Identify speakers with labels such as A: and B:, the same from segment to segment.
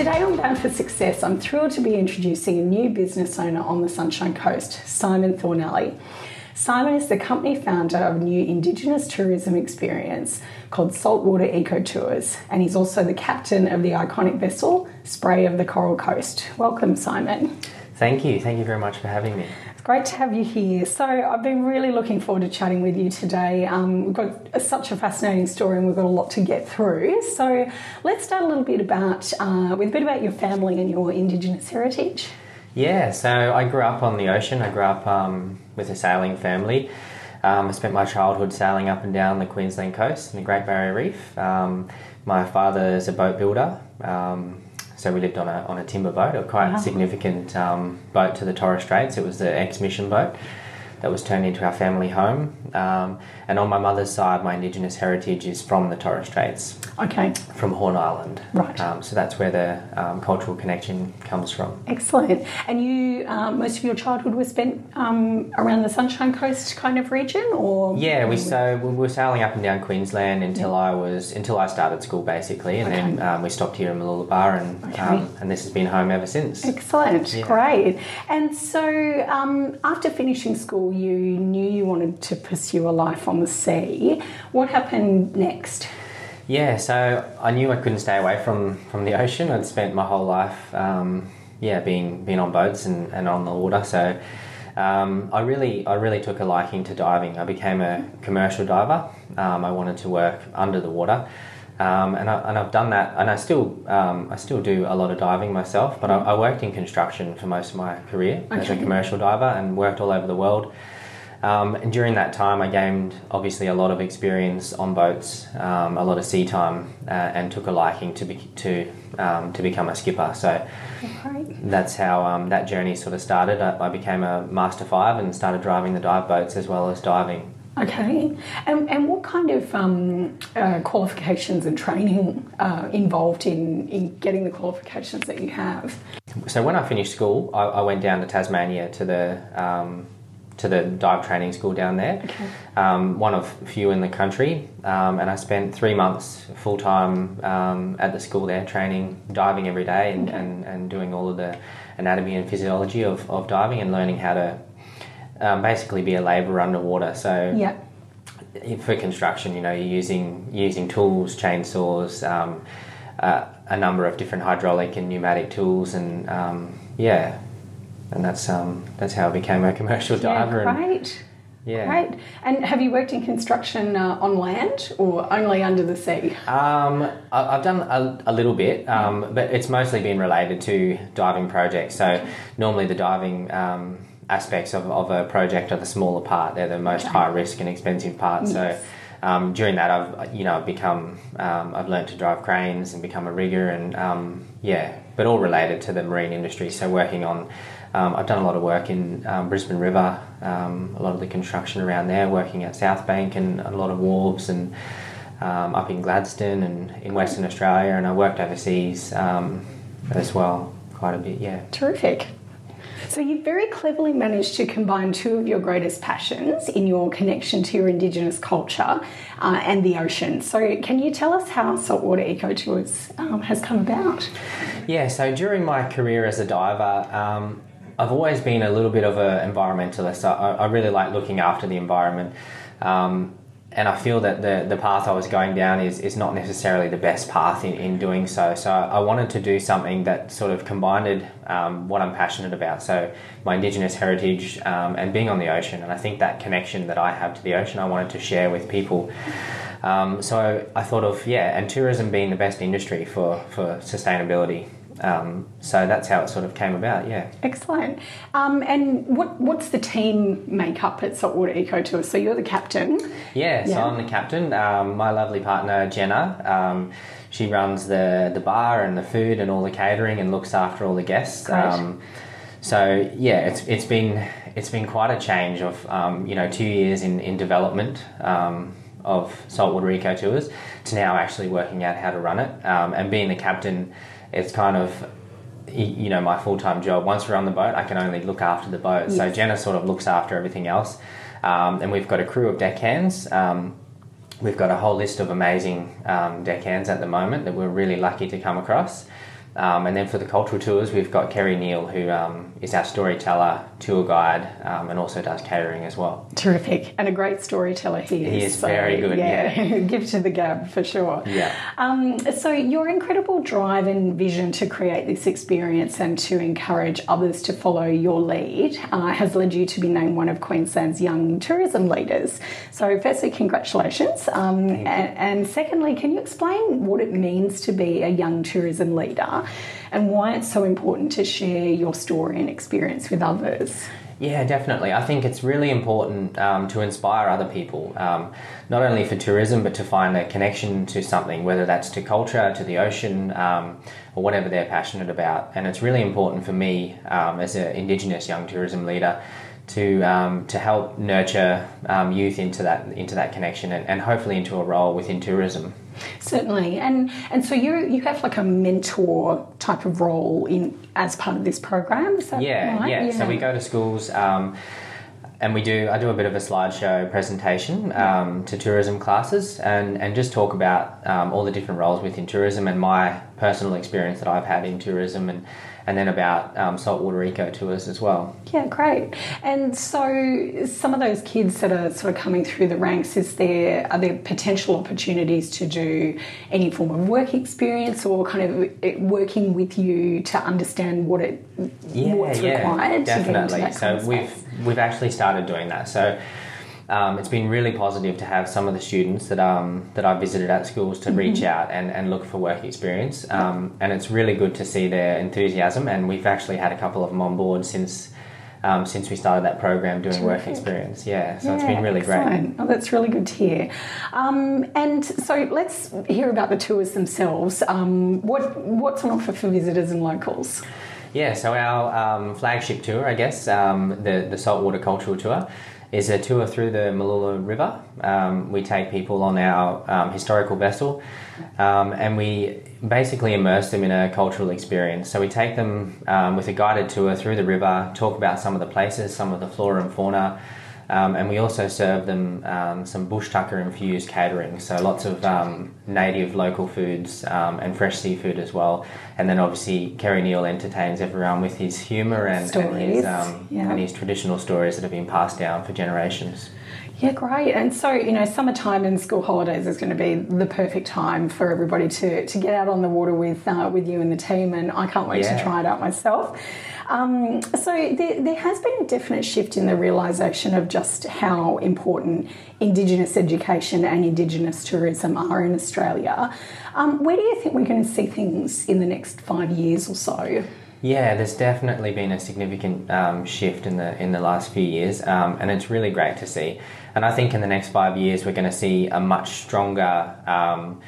A: Today on Bound for Success, I'm thrilled to be introducing a new business owner on the Sunshine Coast, Simon Thornalley. Simon is the company founder of a new Indigenous tourism experience called Saltwater Eco Tours, and he's also the captain of the iconic vessel Spray of the Coral Coast. Welcome, Simon.
B: Thank you. Thank you very much for having me.
A: It's great to have you here. So, I've been really looking forward to chatting with you today. Um, we've got such a fascinating story and we've got a lot to get through. So, let's start a little bit about, uh, with a bit about your family and your Indigenous heritage.
B: Yeah, so I grew up on the ocean. I grew up um, with a sailing family. Um, I spent my childhood sailing up and down the Queensland coast and the Great Barrier Reef. Um, my father is a boat builder, um, so we lived on a, on a timber boat, a quite
A: Wow.
B: significant um, boat to the Torres Straits. It was the ex-mission boat that was turned into our family home. Um, and on my mother's side, my Indigenous heritage is from the Torres Straits,
A: Okay,
B: from Horn Island.
A: Right.
B: Um, so that's where the um, cultural connection comes from.
A: excellent. And you, um, most of your childhood was spent um, around the Sunshine Coast kind of region, or
B: Yeah, we so we were sailing up and down Queensland until I was until I started school basically, and then
A: Okay.
B: um, we stopped here in Mooloolaba, and
A: Okay.
B: um, and this has been home ever since.
A: Excellent,
B: Yeah.
A: great. And so, um, after finishing school, you knew you wanted to pursue a life on the sea. What happened next?
B: Yeah, so I knew I couldn't stay away from from the ocean. I'd spent my whole life, um, yeah, being being on boats and, and on the water. So um, I really I really took a liking to diving. I became a commercial diver. Um, I wanted to work under the water. Um, and, I, and I've done that, and I still um, I still do a lot of diving myself. But I, I worked in construction for most of my career as a commercial diver, and worked all over the world. Um, and during that time, I gained obviously a lot of experience on boats, um, a lot of sea time, uh, and took a liking to be, to um, to become a skipper. So that's how um, that journey sort of started. I, I became a master five and started driving the dive boats as well as diving.
A: Okay. And, and what kind of um, uh, qualifications and training uh, involved in, in getting the qualifications that you have?
B: So when I finished school, I, I went down to Tasmania to the um, to the dive training school down there,
A: Okay.
B: um, one of few in the country, um, and I spent three months full time um, at the school there, training diving every day and, and, and doing all of the anatomy and physiology of, of diving and learning how to um, basically be a labourer underwater. So
A: Yeah.
B: for construction, you know, you're using using tools, chainsaws, um, uh, a number of different hydraulic and pneumatic tools, and um, yeah, and that's um, that's how I became a commercial diver.
A: Yeah,
B: and,
A: great.
B: yeah.
A: Great. And have you worked in construction uh, on land or only under the sea?
B: Um, I- I've done a, a little bit, um, but it's mostly been related to diving projects. So normally the diving um, aspects of, of a project are the smaller part. They're the most high risk and expensive part.
A: Yes.
B: So um, during that, I've you know I've become um, I've learned to drive cranes and become a rigger and um, yeah, but all related to the marine industry. So working on. Um, I've done a lot of work in um, Brisbane River, um, a lot of the construction around there, working at South Bank and a lot of wharves and um, up in Gladstone and in Western Australia, and I worked overseas um, as well quite a bit. Yeah.
A: Terrific. So you've very cleverly managed to combine two of your greatest passions in your connection to your Indigenous culture uh, and the ocean. So can you tell us how Saltwater Eco Tours um, has come about?
B: Yeah. So during my career as a diver. Um, I've always been a little bit of an environmentalist. I, I really like looking after the environment. Um, and I feel that the, the path I was going down is, is not necessarily the best path in, in doing so. So I wanted to do something that sort of combined um, what I'm passionate about. So my Indigenous heritage um, and being on the ocean. And I think that connection that I have to the ocean, I wanted to share with people. Um, so I thought of, yeah, and tourism being the best industry for, for sustainability. Um, so that's how it sort of came about, yeah.
A: Excellent. Um, and what, what's the team makeup at Saltwater Eco Tours? So you're the captain.
B: Yeah, so
A: Yeah.
B: I'm the captain. Um, my lovely partner Jenna, um, she runs the the bar and the food and all the catering and looks after all the guests.
A: Great.
B: Um, so yeah, it's it's been it's been quite a change of um, you know two years in in development. Um, of saltwater eco tours to now actually working out how to run it um, and being the captain it's kind of you know my full-time job. Once we're on the boat i can only look after the boat. So jenna sort of looks after everything else. Um, and we've got a crew of deckhands. Um, we've got a whole list of amazing um, deckhands at the moment that we're really lucky to come across Um, and then for the cultural tours, we've got Kerry Neal, who um, is our storyteller, tour guide, um, and also does catering as well.
A: Terrific, and a great storyteller he is.
B: He is very good, yeah.
A: give to the gab for sure.
B: Yeah.
A: Um, so your incredible drive and vision to create this experience and to encourage others to follow your lead uh, has led you to be named one of Queensland's young tourism leaders. So firstly, congratulations. Um, and, and secondly, can you explain what it means to be a young tourism leader? And why it's so important to share your story and experience with others.
B: Yeah, definitely. I think it's really important um, to inspire other people, um, not only for tourism, but to find a connection to something, whether that's to culture, to the ocean, um, or whatever they're passionate about. And it's really important for me um, as an Indigenous young tourism leader to um, to help nurture um, youth into that into that connection and, and hopefully into a role within tourism.
A: Certainly, and and so you you have like a mentor type of role in as part of this program. Is that
B: yeah,
A: right?
B: yeah,
A: yeah.
B: So we go to schools. Um, and we do. I do a bit of a slideshow presentation um, to tourism classes, and, and just talk about um, all the different roles within tourism and my personal experience that I've had in tourism, and and then about um, saltwater eco tours as well.
A: Yeah, great. And so, some of those kids that are sort of coming through the ranks, is there are there potential opportunities to do any form of work experience or kind of eh, working with you to understand what it
B: yeah,
A: what's
B: yeah,
A: required
B: definitely.
A: to get into that
B: so we've we've actually started doing that. So. Um, it's been really positive to have some of the students that um, that I visited at schools to reach
A: Mm-hmm.
B: out and, and look for work experience, um, and it's really good to see their enthusiasm. And we've actually had a couple of them on board since um, since we started that program doing work experience. Yeah, so it's been really great.
A: excellent. Oh, that's really good to hear. Um, and so let's hear about the tours themselves. Um, what what's on offer for visitors and locals?
B: Yeah, so our um, flagship tour, I guess, um, the the saltwater cultural tour, is a tour through the Mooloolah River. Um, we take people on our um, historical vessel, um, and we basically immerse them in a cultural experience. So we take them um, with a guided tour through the river, talk about some of the places, some of the flora and fauna. Um, and we also serve them um, some bush tucker infused catering, so lots of um, native local foods um, and fresh seafood as well. And then obviously Kerry Neal entertains everyone with his humour and, and his um,
A: yeah.
B: and his traditional stories that have been passed down for generations.
A: Yeah, great. And so, you know, summertime and school holidays is going to be the perfect time for everybody to, to get out on the water with uh, with you and the team. And I can't wait
B: Yeah.
A: to try it out myself. Um, so there, there has been a definite shift in the realisation of just how important Indigenous education and Indigenous tourism are in Australia. Um, where do you think we're going to see things in the next five years or so?
B: Yeah, there's definitely been a significant um, shift in the in the last few years, um, and it's really great to see. And I think in the next five years, we're going to see a much stronger, um,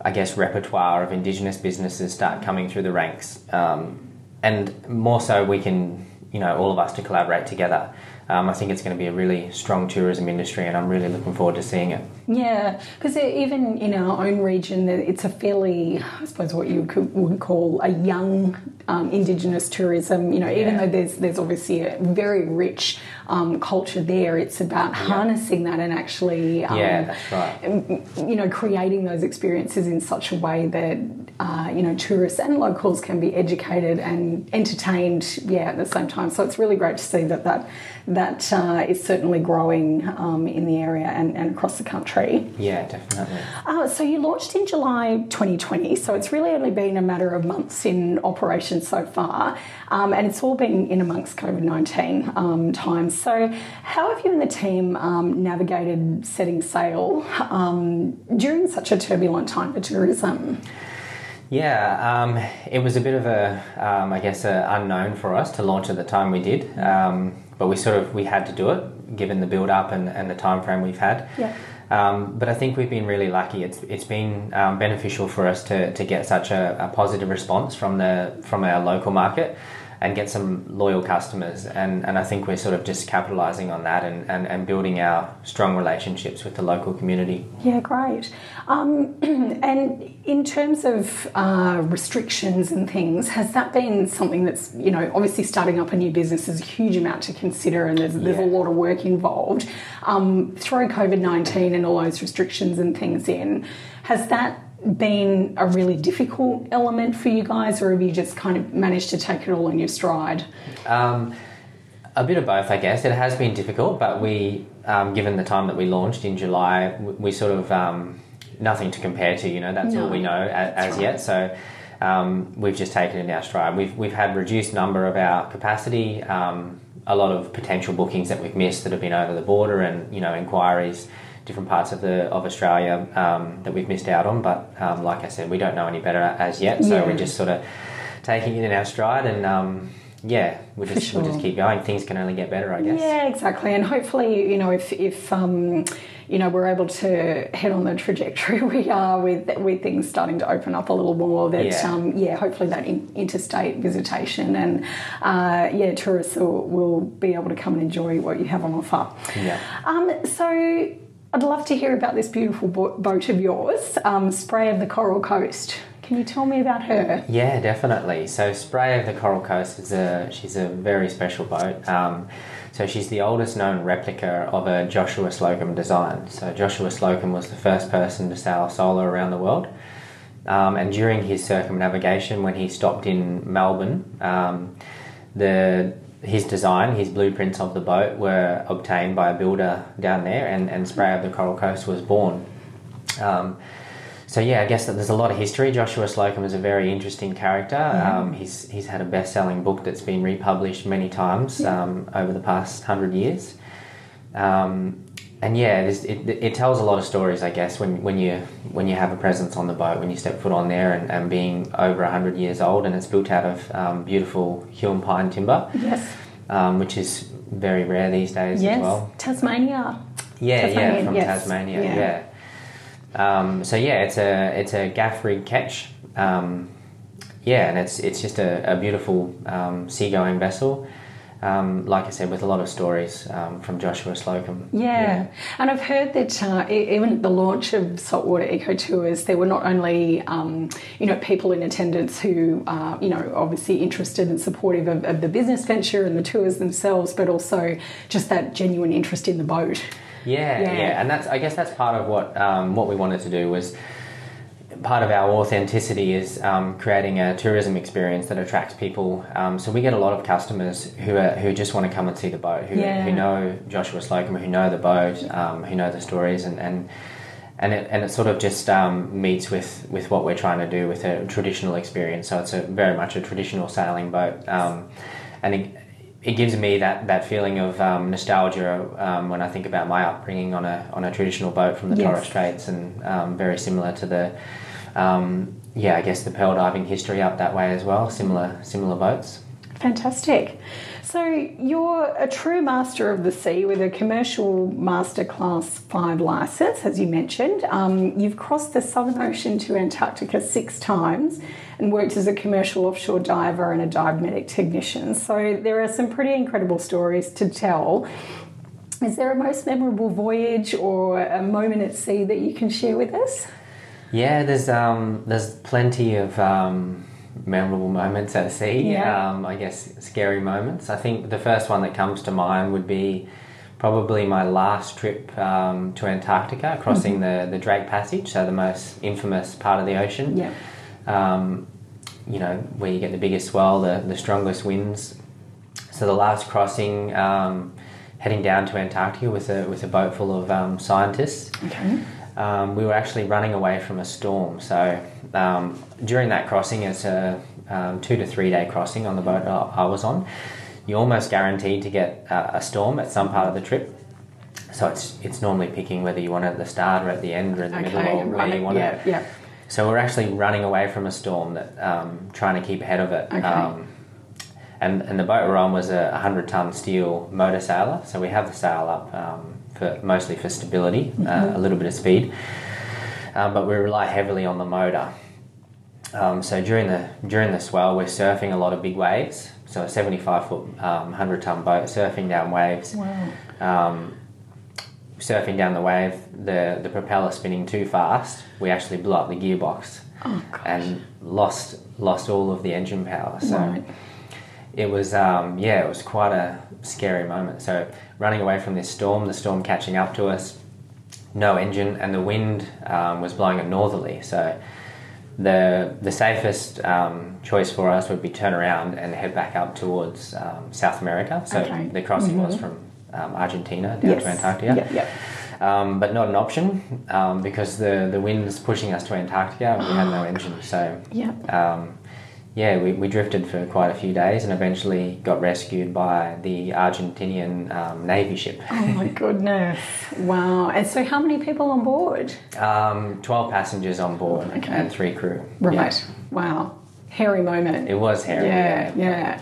B: I guess, repertoire of Indigenous businesses start coming through the ranks, um, and more so, we can, you know, all of us to collaborate together. Um, I think it's going to be a really strong tourism industry, and I'm really looking forward to seeing it.
A: Yeah, because even in our own region, it's a fairly, I suppose, what you could, would call a young um, Indigenous tourism. You know, even
B: Yeah.
A: though there's there's obviously a very rich um, culture there, it's about harnessing that and actually, um,
B: Yeah, that's right.
A: you know, creating those experiences in such a way that uh, you know tourists and locals can be educated and entertained. Yeah, at the same time. So it's really great to see that that that uh, is certainly growing um, in the area and, and across the country.
B: Yeah, definitely.
A: Uh, so you launched in July 2020, so it's really only been a matter of months in operation so far, um, and it's all been in amongst COVID 19 um, times. So, how have you and the team um, navigated setting sail um, during such a turbulent time for tourism?
B: Yeah, um, it was a bit of a, um, I guess, a unknown for us to launch at the time we did, um, but we sort of we had to do it given the build up and, and the time frame we've had.
A: Yeah.
B: Um, but I think we've been really lucky. It's it's been um, beneficial for us to, to get such a, a positive response from the from our local market and get some loyal customers. And, and I think we're sort of just capitalising on that and, and, and building our strong relationships with the local community.
A: Yeah, great. Um, and in terms of uh, restrictions and things, has that been something that's, you know, obviously starting up a new business is a huge amount to consider and there's, there's a lot of work involved. Um, throw COVID 19 and all those restrictions and things in, has that been a really difficult element for you guys, or have you just kind of managed to take it all in your stride?
B: Um, a bit of both, I guess. It has been difficult, but we, um, given the time that we launched in July, we, we sort of um, nothing to compare to. You know, that's
A: No,
B: all we know as, as
A: right.
B: yet. So um, we've just taken it in our stride. We've we've had reduced number of our capacity. Um, a lot of potential bookings that we've missed that have been over the border, and you know, inquiries. Different parts of the of Australia um, that we've missed out on, but um, like I said, we don't know any better as yet. So
A: Yeah.
B: we're just sort of taking it in our stride, and um, yeah, we just
A: sure.
B: we'll just keep going. Things can only get better, I guess.
A: Yeah, exactly. And hopefully, you know, if if um, you know we're able to head on the trajectory we are with with things starting to open up a little more, that
B: Yeah.
A: um, yeah, hopefully that in, interstate visitation and uh, yeah, tourists will, will be able to come and enjoy what you have on offer.
B: Yeah.
A: Um, so. I'd love to hear about this beautiful boat of yours, um, Spray of the Coral Coast. Can you tell me about her?
B: Yeah, definitely. So Spray of the Coral Coast is a she's a very special boat. Um, so she's the oldest known replica of a Joshua Slocum design. So Joshua Slocum was the first person to sail solo around the world. Um, and during his circumnavigation, when he stopped in Melbourne, um, the his design, his blueprints of the boat were obtained by a builder down there, and, and Spray of the Coral Coast was born. Um, so yeah, I guess that there's a lot of history. Joshua Slocum is a very interesting character. Um, he's he's had a best-selling book that's been republished many times um, over the past hundred years. Um, and yeah, it, it tells a lot of stories, I guess, when, when you when you have a presence on the boat, when you step foot on there, and, and being over hundred years old, and it's built out of um, beautiful Huon pine timber,
A: Yes.
B: um, which is very rare these days
A: Yes.
B: as well.
A: Tasmania.
B: Yeah,
A: Tasmania,
B: yeah, from
A: yes.
B: Tasmania.
A: Yeah.
B: Yeah. Um, so yeah, it's a it's a gaff rig ketch. Um, yeah, and it's it's just a, a beautiful um, seagoing vessel. Um, like I said, with a lot of stories um, from Joshua Slocum.
A: Yeah. and I've heard that uh, even at the launch of Saltwater Eco Tours, there were not only um, you know people in attendance who are you know obviously interested and supportive of, of the business venture and the tours themselves, but also just that genuine interest in the boat.
B: Yeah,
A: Yeah.
B: yeah, and that's I guess that's part of what um, what we wanted to do was part of our authenticity is um, creating a tourism experience that attracts people. Um, so we get a lot of customers who are, who just want to come and see the boat, who,
A: Yeah.
B: who know Joshua Slocum, who know the boat, um, who know the stories, and and and it, and it sort of just um, meets with, with what we're trying to do with a traditional experience. So it's a very much a traditional sailing boat, um, and it, it gives me that, that feeling of um, nostalgia um, when I think about my upbringing on a on a traditional boat from the
A: Yes.
B: Torres Straits, and um, very similar to the um, yeah, I guess the pearl diving history up that way as well. Similar similar boats.
A: Fantastic. So you're a true master of the sea with a commercial master class five license, as you mentioned. Um, you've crossed the Southern Ocean to Antarctica six times and worked as a commercial offshore diver and a dive medic technician. So there are some pretty incredible stories to tell. Is there a most memorable voyage or a moment at sea that you can share with us?
B: Yeah, there's um, there's plenty of um, memorable moments at sea.
A: Yeah.
B: Um, I guess scary moments. I think the first one that comes to mind would be probably my last trip um, to Antarctica, crossing the the Drake Passage, so the most infamous part of the ocean.
A: Yeah.
B: Um, you know where you get the biggest swell, the the strongest winds. So the last crossing, um, heading down to Antarctica with a with a boat full of um, scientists
A: Okay.
B: Um, we were actually running away from a storm. So um, during that crossing, it's a um, two to three day crossing on the boat I was on. You're almost guaranteed to get uh, a storm at some part of the trip. So it's it's normally picking whether you want it at the start or at the end or in the middle or where
A: right.
B: you want
A: yeah,
B: it.
A: yeah.
B: So we're actually running away from a storm that um, trying to keep ahead of it.
A: Okay.
B: Um, and, and the boat we're on was a 100 ton steel motor sailor, so we have the sail up um, for mostly for stability, uh, a little bit of speed, um, but we rely heavily on the motor. Um, so during the during the swell, we're surfing a lot of big waves. So a 75 foot, um, 100 ton boat surfing down waves
A: Wow.
B: um, surfing down the wave, the, the propeller spinning too fast, we actually blew up the gearbox
A: Oh, gosh.
B: and lost lost all of the engine power. So
A: Right.
B: It was um, yeah, it was quite a scary moment. So running away from this storm, the storm catching up to us, no engine, and the wind um, was blowing it northerly. So the the safest um, choice for us would be turn around and head back up towards um, South America. So
A: Okay.
B: the crossing was from um, Argentina down
A: yes.
B: to Antarctica.
A: Yep, yep.
B: Um, but not an option um, because the, the wind's pushing us to Antarctica and we had no engine. So
A: Yep.
B: um, yeah, we, we drifted for quite a few days and eventually got rescued by the Argentinian um, Navy ship.
A: Oh my goodness. Wow. And so, how many people on board?
B: Um, 12 passengers on board
A: Okay.
B: and three crew.
A: Right. Wow. Hairy moment.
B: It was hairy.
A: yeah, yeah.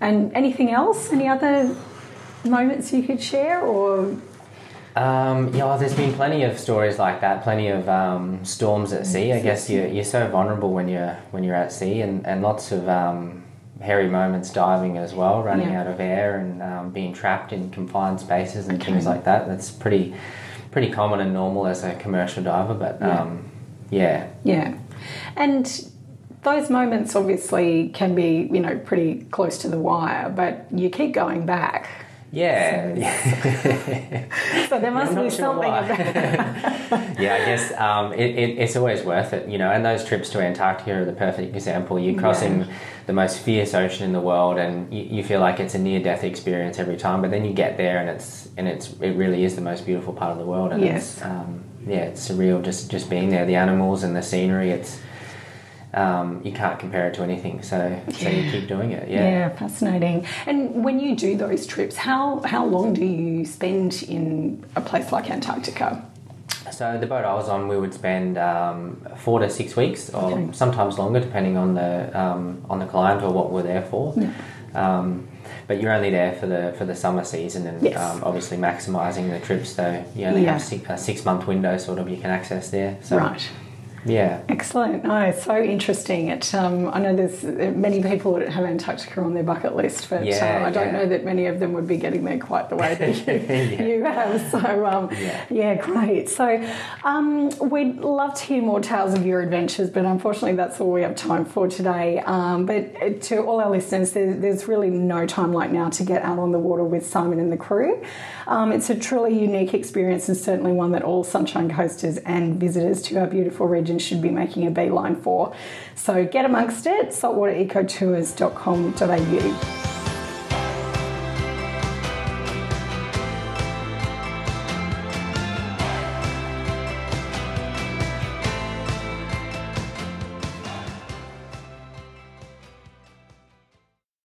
A: And anything else? Any other moments you could share or
B: Um, yeah, well, there's been plenty of stories like that, plenty of um, storms at sea. I guess you're, you're so vulnerable when you're when you're at sea, and, and lots of um, hairy moments diving as well, running
A: Yeah.
B: out of air and um, being trapped in confined spaces and
A: Okay.
B: things like that. That's pretty pretty common and normal as a commercial diver, but
A: Yeah.
B: um, yeah,
A: Yeah. And those moments obviously can be, you know, pretty close to the wire, but you keep going back.
B: Yeah,
A: So-. So there must be
B: sure
A: something about
B: yeah, I guess um, it, it, it's always worth it, you know. And those trips to Antarctica are the perfect example. You're crossing
A: Yeah.
B: the most fierce ocean in the world, and you, you feel like it's a near death experience every time. But then you get there, and it's and it's it really is the most beautiful part of the world. And
A: Yes.
B: it's, um, yeah, it's surreal just just being there. The animals and the scenery. It's um, you can't compare it to anything. So so you keep doing it.
A: Yeah.
B: Yeah.
A: fascinating. And when you do those trips, how how long do you spend in a place like Antarctica?
B: So the boat I was on, we would spend um, four to six weeks, or
A: Okay.
B: sometimes longer, depending on the um, on the client or what we're there for.
A: Yeah.
B: Um, but you're only there for the for the summer season, and
A: Yes.
B: um, obviously maximising the trips. So you only
A: Yeah.
B: have six, a six month window, sort of, you can access there. So,
A: Right.
B: Yeah.
A: Excellent. No, so interesting. It, um, I know there's many people that have Antarctica on their bucket list, but
B: Yeah,
A: uh, I don't
B: yeah.
A: know that many of them would be getting there quite the way that you,
B: Yeah.
A: you have. So, um, Yeah. great. So, um, we'd love to hear more tales of your adventures, but unfortunately, that's all we have time for today. Um, but uh, to all our listeners, there, there's really no time like now to get out on the water with Simon and the crew. Um, it's a truly unique experience and certainly one that all Sunshine Coasters and visitors to our beautiful region should be making a beeline for. So get amongst it, saltwaterecotours.com.au.